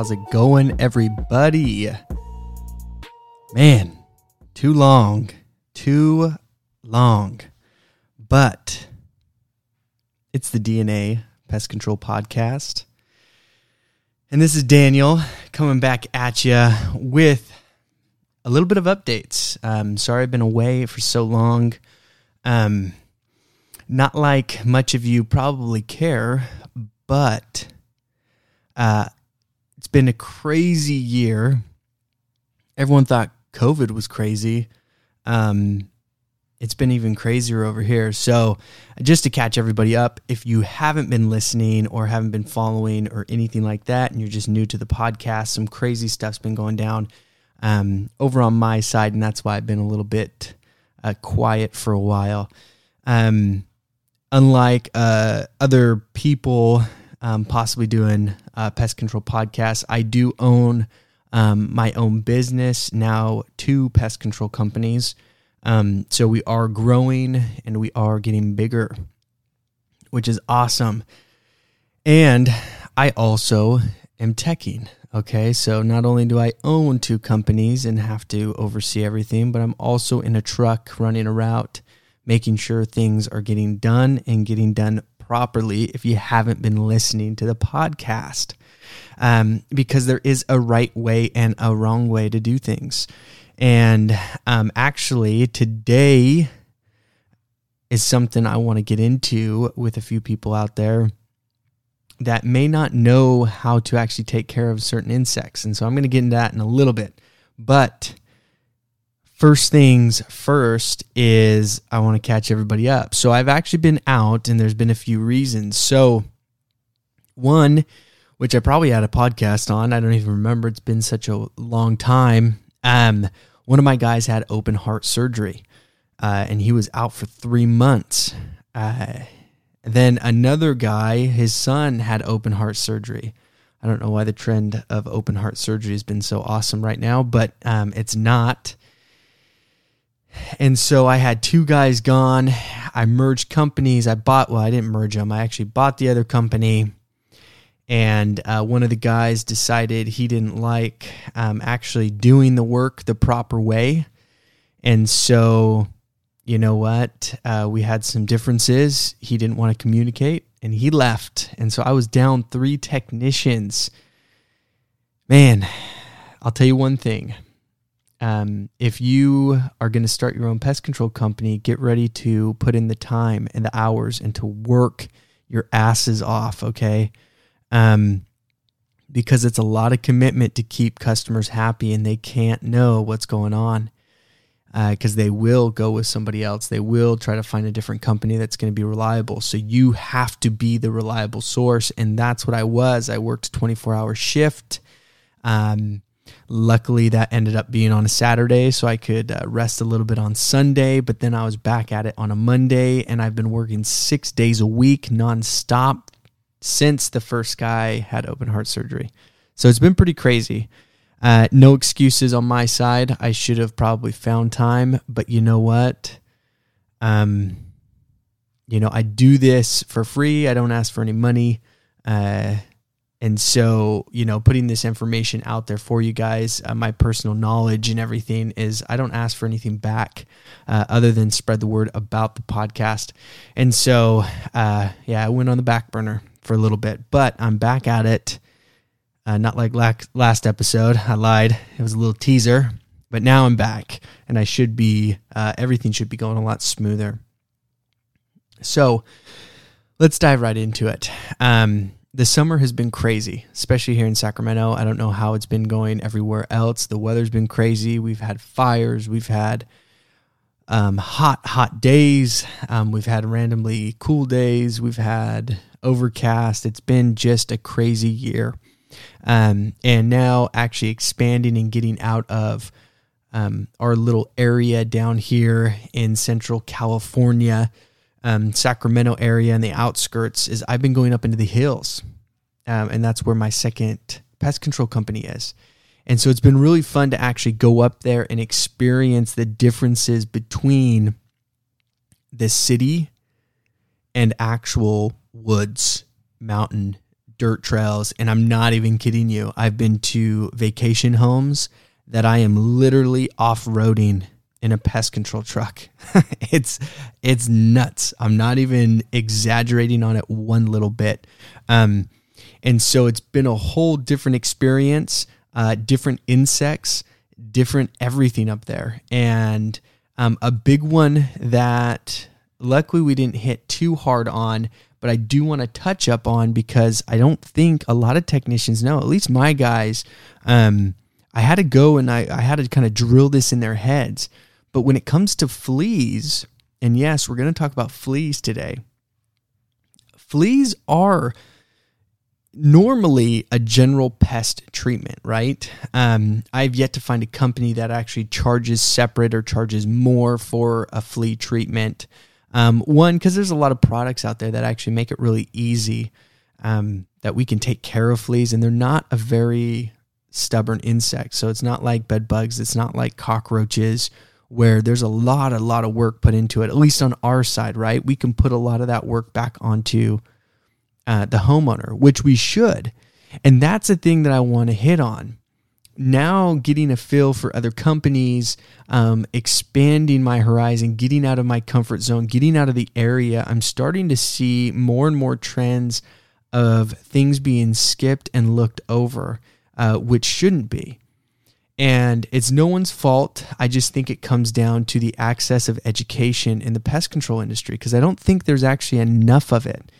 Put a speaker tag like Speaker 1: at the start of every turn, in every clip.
Speaker 1: How's it going, everybody? Man, too long. Too long. But it's the DNA Pest Control Podcast. And this is Daniel coming back at you with a little bit of updates. Um, sorry I've been away for so long. Um, not like much of you probably care, but uh, it's been a crazy year. Everyone thought COVID was crazy. Um, it's been even crazier over here. So, just to catch everybody up, if you haven't been listening or haven't been following or anything like that, and you're just new to the podcast, some crazy stuff's been going down um, over on my side, and that's why I've been a little bit uh, quiet for a while. Um, unlike uh, other people um, possibly doing a pest control Podcast. I do own um, my own business now, two pest control companies. Um, so we are growing and we are getting bigger, which is awesome. And I also am teching. Okay, so not only do I own two companies and have to oversee everything, but I'm also in a truck running a route, making sure things are getting done and getting done properly. If you haven't been listening to the podcast, um, because there is a right way and a wrong way to do things. And um, actually, today is something I want to get into with a few people out there that may not know how to actually take care of certain insects. And so I'm going to get into that in a little bit. But first things first is I want to catch everybody up. So I've actually been out and there's been a few reasons. So, one, which I probably had a podcast on, I don't even remember, it's been such a long time. Um, one of my guys had open heart surgery uh, and he was out for three months. Uh, then another guy, his son had open heart surgery. I don't know why the trend of open heart surgery has been so awesome right now, but um, it's not. And so I had two guys gone. I merged companies. I bought, well, I didn't merge them. I actually bought the other company. And uh, one of the guys decided he didn't like um, actually doing the work the proper way. And so you know what? Uh, we had some differences. He didn't want to communicate and he left. And so I was down three technicians. Man, I'll tell you one thing. Um, if you are going to start your own pest control company, get ready to put in the time and the hours and to work your asses off, okay? Um, because it's a lot of commitment to keep customers happy and they can't know what's going on because uh, they will go with somebody else. They will try to find a different company that's going to be reliable. So you have to be the reliable source. And that's what I was. I worked a 24 hour shift. Um, luckily, that ended up being on a Saturday, so I could uh, rest a little bit on Sunday. But then I was back at it on a Monday, and I've been working six days a week nonstop since the first guy had open heart surgery. So it's been pretty crazy. Uh, no excuses on my side. I should have probably found time, but you know what? Um, you know, I do this for free. I don't ask for any money. Uh, and so, you know, putting this information out there for you guys, uh, my personal knowledge and everything is I don't ask for anything back uh, other than spread the word about the podcast. And so, uh, yeah, I went on the back burner for a little bit, but I'm back at it. Uh, not like last episode. I lied. It was a little teaser, but now I'm back, and I should be. Uh, everything should be going a lot smoother. So, let's dive right into it. Um, the summer has been crazy, especially here in Sacramento. I don't know how it's been going everywhere else. The weather's been crazy. We've had fires. We've had um, hot, hot days. Um, we've had randomly cool days. We've had overcast. It's been just a crazy year. Um, and now actually expanding and getting out of um, our little area down here in central California, um, Sacramento area and the outskirts is I've been going up into the hills. Um, and that's where my second pest control company is. And so it's been really fun to actually go up there and experience the differences between the city and actual woods, mountain dirt trails, and I'm not even kidding you. I've been to vacation homes that I am literally off roading in a pest control truck. it's it's nuts. I'm not even exaggerating on it one little bit. Um, and so it's been a whole different experience, uh, different insects, different everything up there, and um, a big one that luckily we didn't hit too hard on. But I do want to touch up on because I don't think a lot of technicians know, at least my guys. Um, I had to go and I, I had to kind of drill this in their heads but when it comes to fleas, and yes, we're going to talk about fleas today, fleas are normally a general pest treatment, right? Um, I've yet to find a company that actually charges separate or charges more for a flea treatment. Um, one, because there's a lot of products out there that actually make it really easy um, that we can take care of fleas, and they're not a very stubborn insect. So it's not like bed bugs, it's not like cockroaches where there's a lot, a lot of work put into it, at least on our side, right? We can put a lot of that work back onto uh, the homeowner, which we should. And that's a thing that I want to hit on. Now, getting a feel for other companies, um, expanding my horizon, getting out of my comfort zone, getting out of the area, I'm starting to see more and more trends of things being skipped and looked over, uh, which shouldn't be. And it's no one's fault. I just think it comes down to the access of education in the pest control industry because I don't think there's actually enough of it,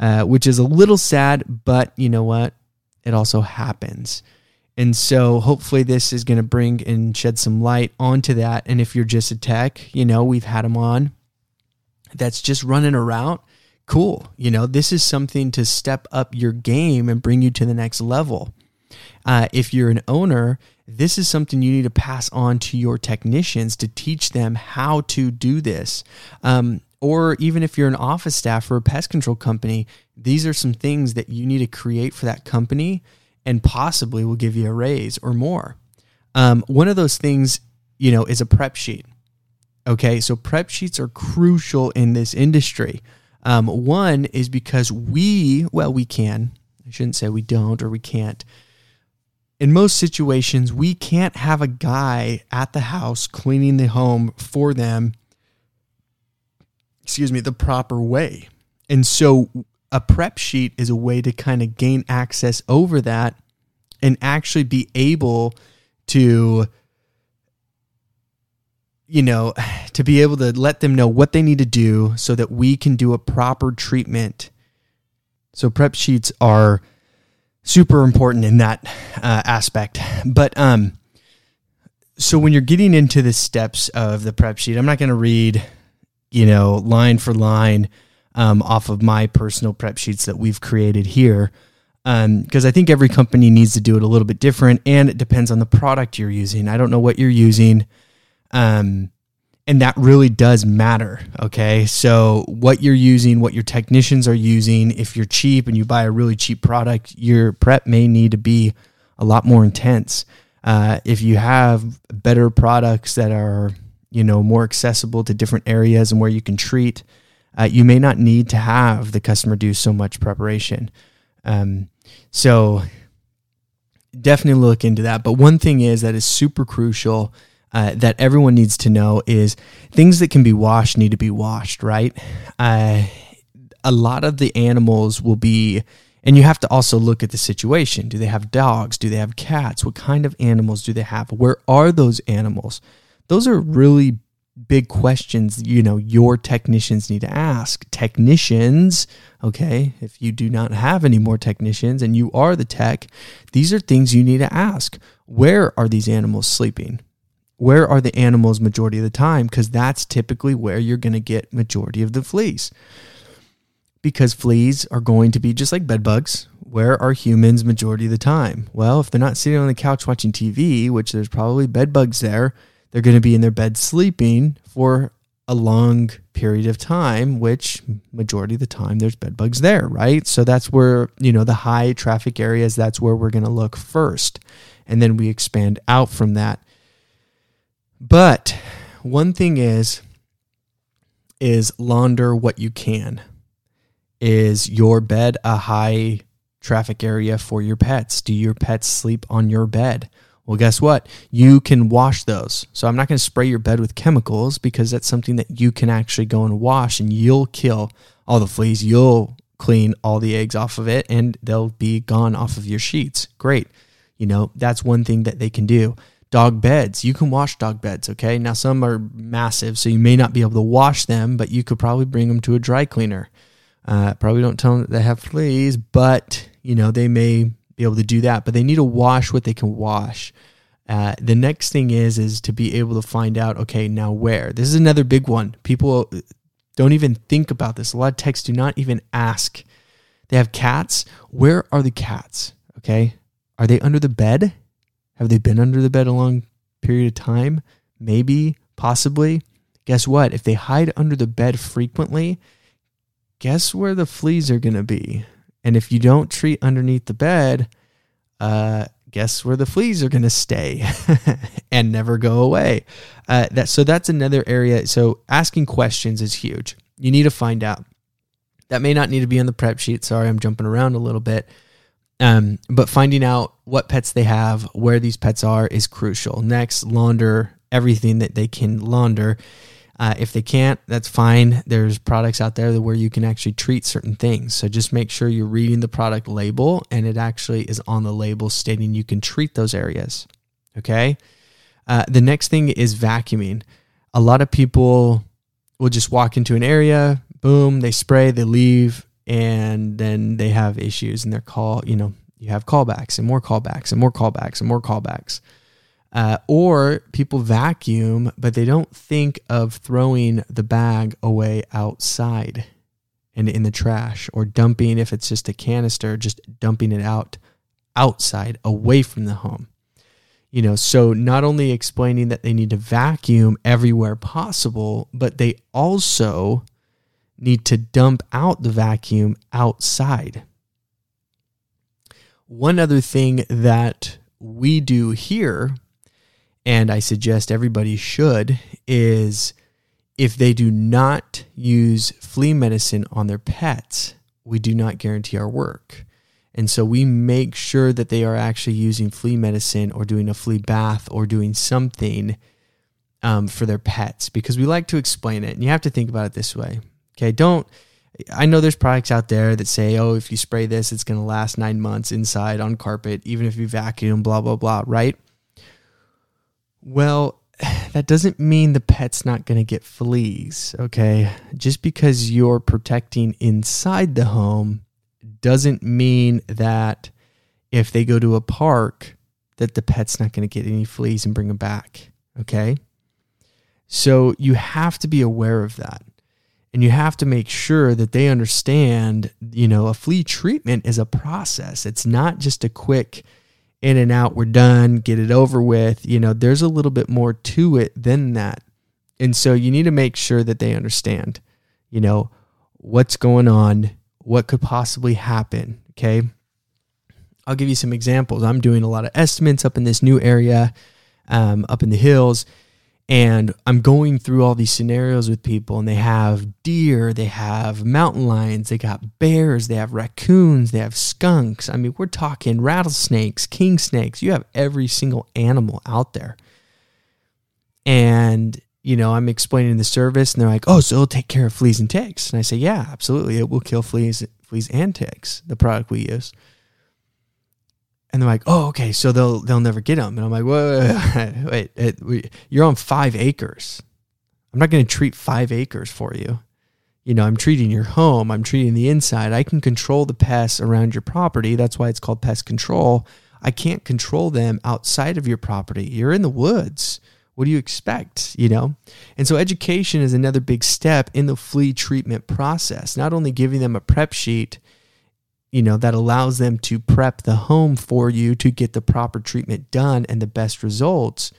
Speaker 1: uh, which is a little sad, but you know what? It also happens. And so hopefully this is going to bring and shed some light onto that. And if you're just a tech, you know, we've had them on that's just running around. Cool. You know, this is something to step up your game and bring you to the next level. Uh, if you're an owner, this is something you need to pass on to your technicians to teach them how to do this. Um, or even if you're an office staff for a pest control company, these are some things that you need to create for that company and possibly will give you a raise or more. Um, one of those things, you know, is a prep sheet. Okay, so prep sheets are crucial in this industry. Um, one is because we, well, we can, I shouldn't say we don't or we can't in most situations, we can't have a guy at the house cleaning the home for them, excuse me, the proper way. And so a prep sheet is a way to kind of gain access over that and actually be able to you know to be able to let them know what they need to do so that we can do a proper treatment so prep sheets are super important in that uh, aspect. But um, so when you're getting into the steps of the prep sheet, I'm not going to read, you know, line for line um, off of my personal prep sheets that we've created here. Because um, I think every company needs to do it a little bit different, and it depends on the product you're using. I don't know what you're using. Um, and that really does matter. Okay. So, what you're using, what your technicians are using, if you're cheap and you buy a really cheap product, your prep may need to be a lot more intense. Uh, if you have better products that are, you know, more accessible to different areas and where you can treat, uh, you may not need to have the customer do so much preparation. Um, so, definitely look into that. But one thing is that is super crucial uh, that everyone needs to know is things that can be washed need to be washed, right? Uh, a lot of the animals will be, and you have to also look at the situation. Do they have dogs? Do they have cats? What kind of animals do they have? Where are those animals? Those are really big questions you know your technicians need to ask technicians okay if you do not have any more technicians and you are the tech these are things you need to ask where are these animals sleeping where are the animals majority of the time? Because that's typically where you're going to get majority of the fleas. Because fleas are going to be just like bed bugs. Where are humans majority of the time? Well if they're not sitting on the couch watching tv which there's probably bed bugs there they're going to be in their bed sleeping for a long period of time which majority of the time there's bed bugs there right? So that's where you know the high traffic areas that's where we're going to look first. And then we expand out from that but one thing is is launder what you can. Is your bed a high traffic area for your pets? Do your pets sleep on your bed? Well, guess what? You can wash those. So I'm not going to spray your bed with chemicals because that's something that you can actually go and wash and you'll kill all the fleas. You'll clean all the eggs off of it and they'll be gone off of your sheets. Great. You know, that's one thing that they can do. Dog beds, you can wash dog beds, okay? Now, some are massive, so you may not be able to wash them, but you could probably bring them to a dry cleaner. Uh, probably don't tell them that they have fleas, but, you know, they may be able to do that, but they need to wash what they can wash. Uh, the next thing is is to be able to find out okay now where? This is another big one. People don't even think about this. A lot of techs do not even ask. They have cats. Where are the cats okay? Are they under the bed have they been under the bed a long period of time maybe possibly guess what if they hide under the bed frequently guess where the fleas are going to be and if you don't treat underneath the bed, uh, guess where the fleas are going to stay and never go away. Uh, that so that's another area. So asking questions is huge. You need to find out. That may not need to be on the prep sheet. Sorry, I'm jumping around a little bit. Um, but finding out what pets they have, where these pets are, is crucial. Next, launder everything that they can launder uh, if they can't, that's fine. There's products out there where you can actually treat certain things. So just make sure you're reading the product label and it actually is on the label stating you can treat those areas. Okay. Uh, the next thing is vacuuming. A lot of people will just walk into an area, boom, they spray, they leave, and then they have issues and they're call, you know, you have callbacks and more callbacks and more callbacks and more callbacks. Uh, or people vacuum, but they don't think of throwing the bag away outside and in the trash or dumping, if it's just a canister, just dumping it out outside away from the home. You know, so not only explaining that they need to vacuum everywhere possible, but they also need to dump out the vacuum outside. One other thing that we do here and I suggest everybody should, is if they do not use flea medicine on their pets, we do not guarantee our work. And so we make sure that they are actually using flea medicine or doing a flea bath or doing something um, for their pets because we like to explain it. And you have to think about it this way. Okay, don't. I know there's products out there that say, oh, if you spray this, it's going to last nine months inside on carpet, even if you vacuum, blah, blah, blah, right? Well, that doesn't mean the pet's not going to get fleas, okay? Just because you're protecting inside the home doesn't mean that if they go to a park that the pet's not going to get any fleas and bring them back, okay? So you have to be aware of that. And you have to make sure that they understand, you know, a flea treatment is a process. It's not just a quick in and out, we're done, get it over with. You know, there's a little bit more to it than that. And so you need to make sure that they understand, you know, what's going on, what could possibly happen. Okay. I'll give you some examples. I'm doing a lot of estimates up in this new area, um, up in the hills and I'm going through all these scenarios with people, and they have deer, they have mountain lions, they got bears, they have raccoons, they have skunks. I mean, we're talking rattlesnakes, king snakes. You have every single animal out there. And, you know, I'm explaining the service, and they're like, oh, so it'll take care of fleas and ticks. And I say, yeah, absolutely. It will kill fleas, fleas and ticks, the product we use and they're like, "Oh, okay, so they'll they'll never get them." And I'm like, "Wait, wait, wait, wait you're on five acres. I'm not going to treat five acres for you. You know, I'm treating your home. I'm treating the inside. I can control the pests around your property. That's why it's called pest control. I can't control them outside of your property. You're in the woods. What do you expect? You know, and so education is another big step in the flea treatment process. Not only giving them a prep sheet." You know that allows them to prep the home for you to get the proper treatment done and the best results.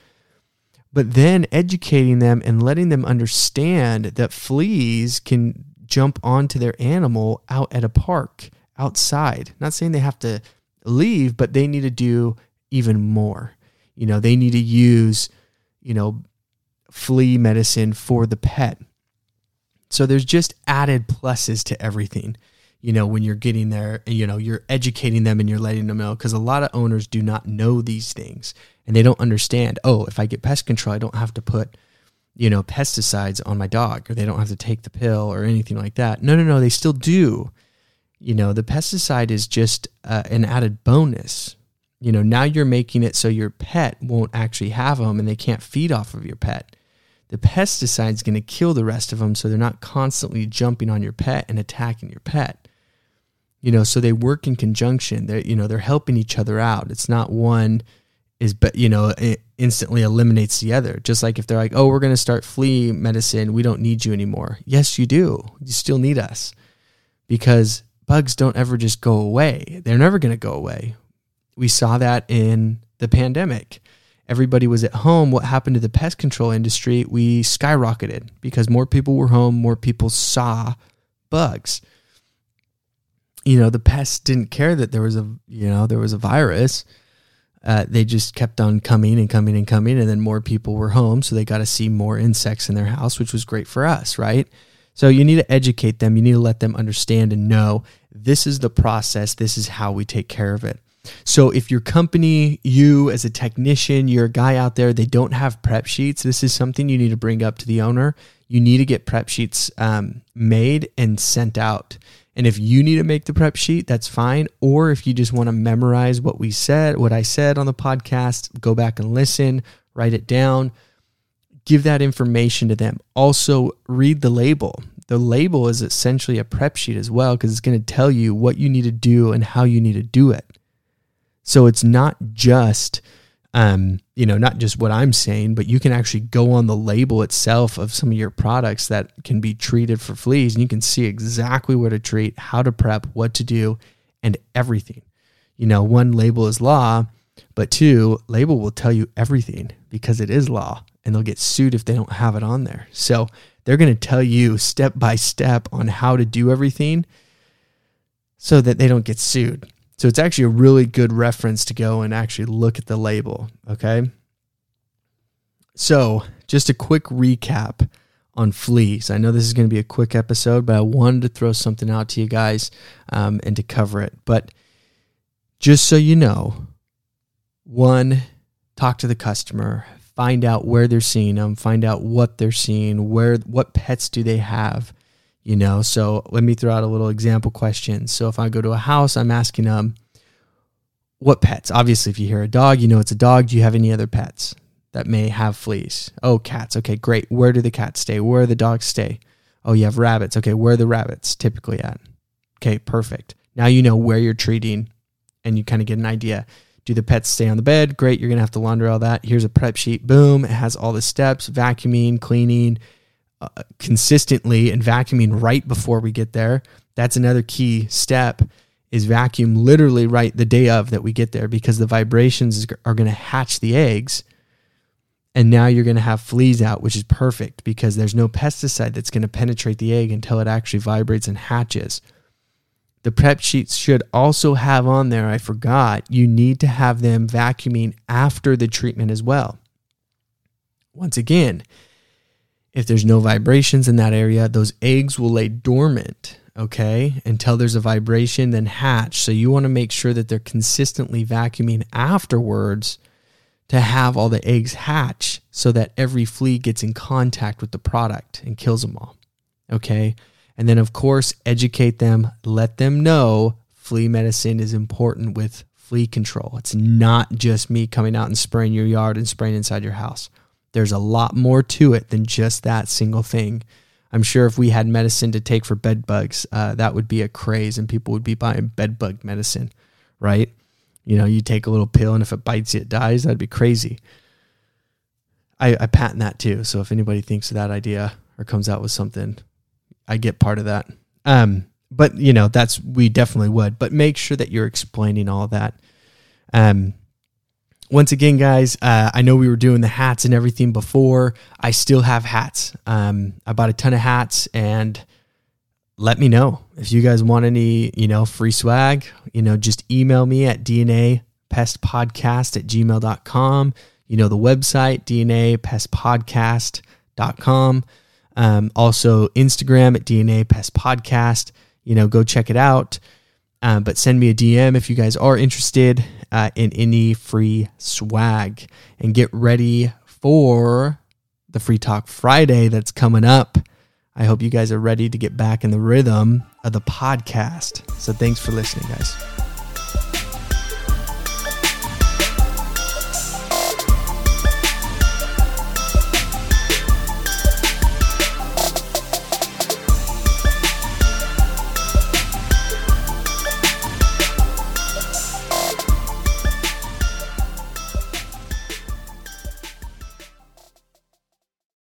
Speaker 1: But then educating them and letting them understand that fleas can jump onto their animal out at a park outside. Not saying they have to leave but they need to do even more. You know they need to use you know flea medicine for the pet. So there's just added pluses to everything you know, when you're getting there, you know, you're educating them and you're letting them know because a lot of owners do not know these things and they don't understand, oh, if I get pest control, I don't have to put, you know, pesticides on my dog or they don't have to take the pill or anything like that. No, no, no, they still do. You know, the pesticide is just uh, an added bonus. You know, now you're making it so your pet won't actually have them and they can't feed off of your pet the pesticide is going to kill the rest of them so they're not constantly jumping on your pet and attacking your pet you know so they work in conjunction. They you know they're helping each other out. It's not one is but you know it instantly eliminates the other. Just like if they're like oh we're going to start flea medicine. We don't need you anymore. Yes you do. You still need us because bugs don't ever just go away. They're never going to go away. We saw that in the pandemic. Everybody was at home. What happened to the pest control industry? We skyrocketed because more people were home more people saw bugs you know the pests didn't care that there was a you know there was a virus. Uh, they just kept on coming and coming and coming and then more people were home so they got to see more insects in their house which was great for us right? So you need to educate them. You need to let them understand and know this is the process. This is how we take care of it. So if your company you as a technician you're a guy out there they don't have prep sheets this is something you need to bring up to the owner. You need to get prep sheets um, made and sent out and if you need to make the prep sheet, that's fine. Or if you just want to memorize what we said, what I said on the podcast, go back and listen, write it down, give that information to them. Also, read the label. The label is essentially a prep sheet as well because it's going to tell you what you need to do and how you need to do it. So it's not just um, you know, not just what I'm saying, but you can actually go on the label itself of some of your products that can be treated for fleas and you can see exactly where to treat, how to prep, what to do, and everything. You know, one label is law, but two, label will tell you everything because it is law and they'll get sued if they don't have it on there. So they're going to tell you step by step on how to do everything so that they don't get sued. So it's actually a really good reference to go and actually look at the label. Okay. So just a quick recap on fleas. I know this is going to be a quick episode, but I wanted to throw something out to you guys um, and to cover it. But just so you know, one, talk to the customer, find out where they're seeing them, find out what they're seeing, where what pets do they have, you know? So let me throw out a little example question. So if i go to a house i'm asking them um, what pets? Obviously if you hear a dog you know it's a dog. Do you have any other pets that may have fleas? Oh cats. Okay great. Where do the cats stay? Where do the dogs stay? Oh you have rabbits. Okay where are the rabbits typically at? Okay perfect. Now you know where you're treating and you kind of get an idea. Do the pets stay on the bed? Great you're gonna have to launder all that. Here's a prep sheet. Boom it has all the steps vacuuming cleaning consistently and vacuuming right before we get there. That's another key step is vacuum literally right the day of that we get there because the vibrations are going to hatch the eggs. And now you're going to have fleas out, which is perfect because there's no pesticide that's going to penetrate the egg until it actually vibrates and hatches. The prep sheets should also have on there, I forgot, you need to have them vacuuming after the treatment as well. Once again, if there's no vibrations in that area, those eggs will lay dormant, okay, until there's a vibration, then hatch. So you want to make sure that they're consistently vacuuming afterwards to have all the eggs hatch so that every flea gets in contact with the product and kills them all, okay? And then, of course, educate them, let them know flea medicine is important with flea control. It's not just me coming out and spraying your yard and spraying inside your house. There's a lot more to it than just that single thing. I'm sure if we had medicine to take for bed bugs, uh, that would be a craze and people would be buying bed bug medicine, right? You know, you take a little pill and if it bites you, it dies. That'd be crazy. I, I patent that too. So if anybody thinks of that idea or comes out with something, I get part of that. Um, but you know, that's we definitely would. But make sure that you're explaining all that. Um, once again, guys, uh, I know we were doing the hats and everything before. I still have hats. Um, I bought a ton of hats and let me know if you guys want any, you know, free swag. You know, just email me at DNA pestpodcast at gmail.com. You know, the website, DNA pestpodcast.com. Um, also, Instagram at DNA Pest Podcast. you know, go check it out. Uh, but send me a DM if you guys are interested uh, in any free swag and get ready for the Free Talk Friday that's coming up. I hope you guys are ready to get back in the rhythm of the podcast. So thanks for listening, guys.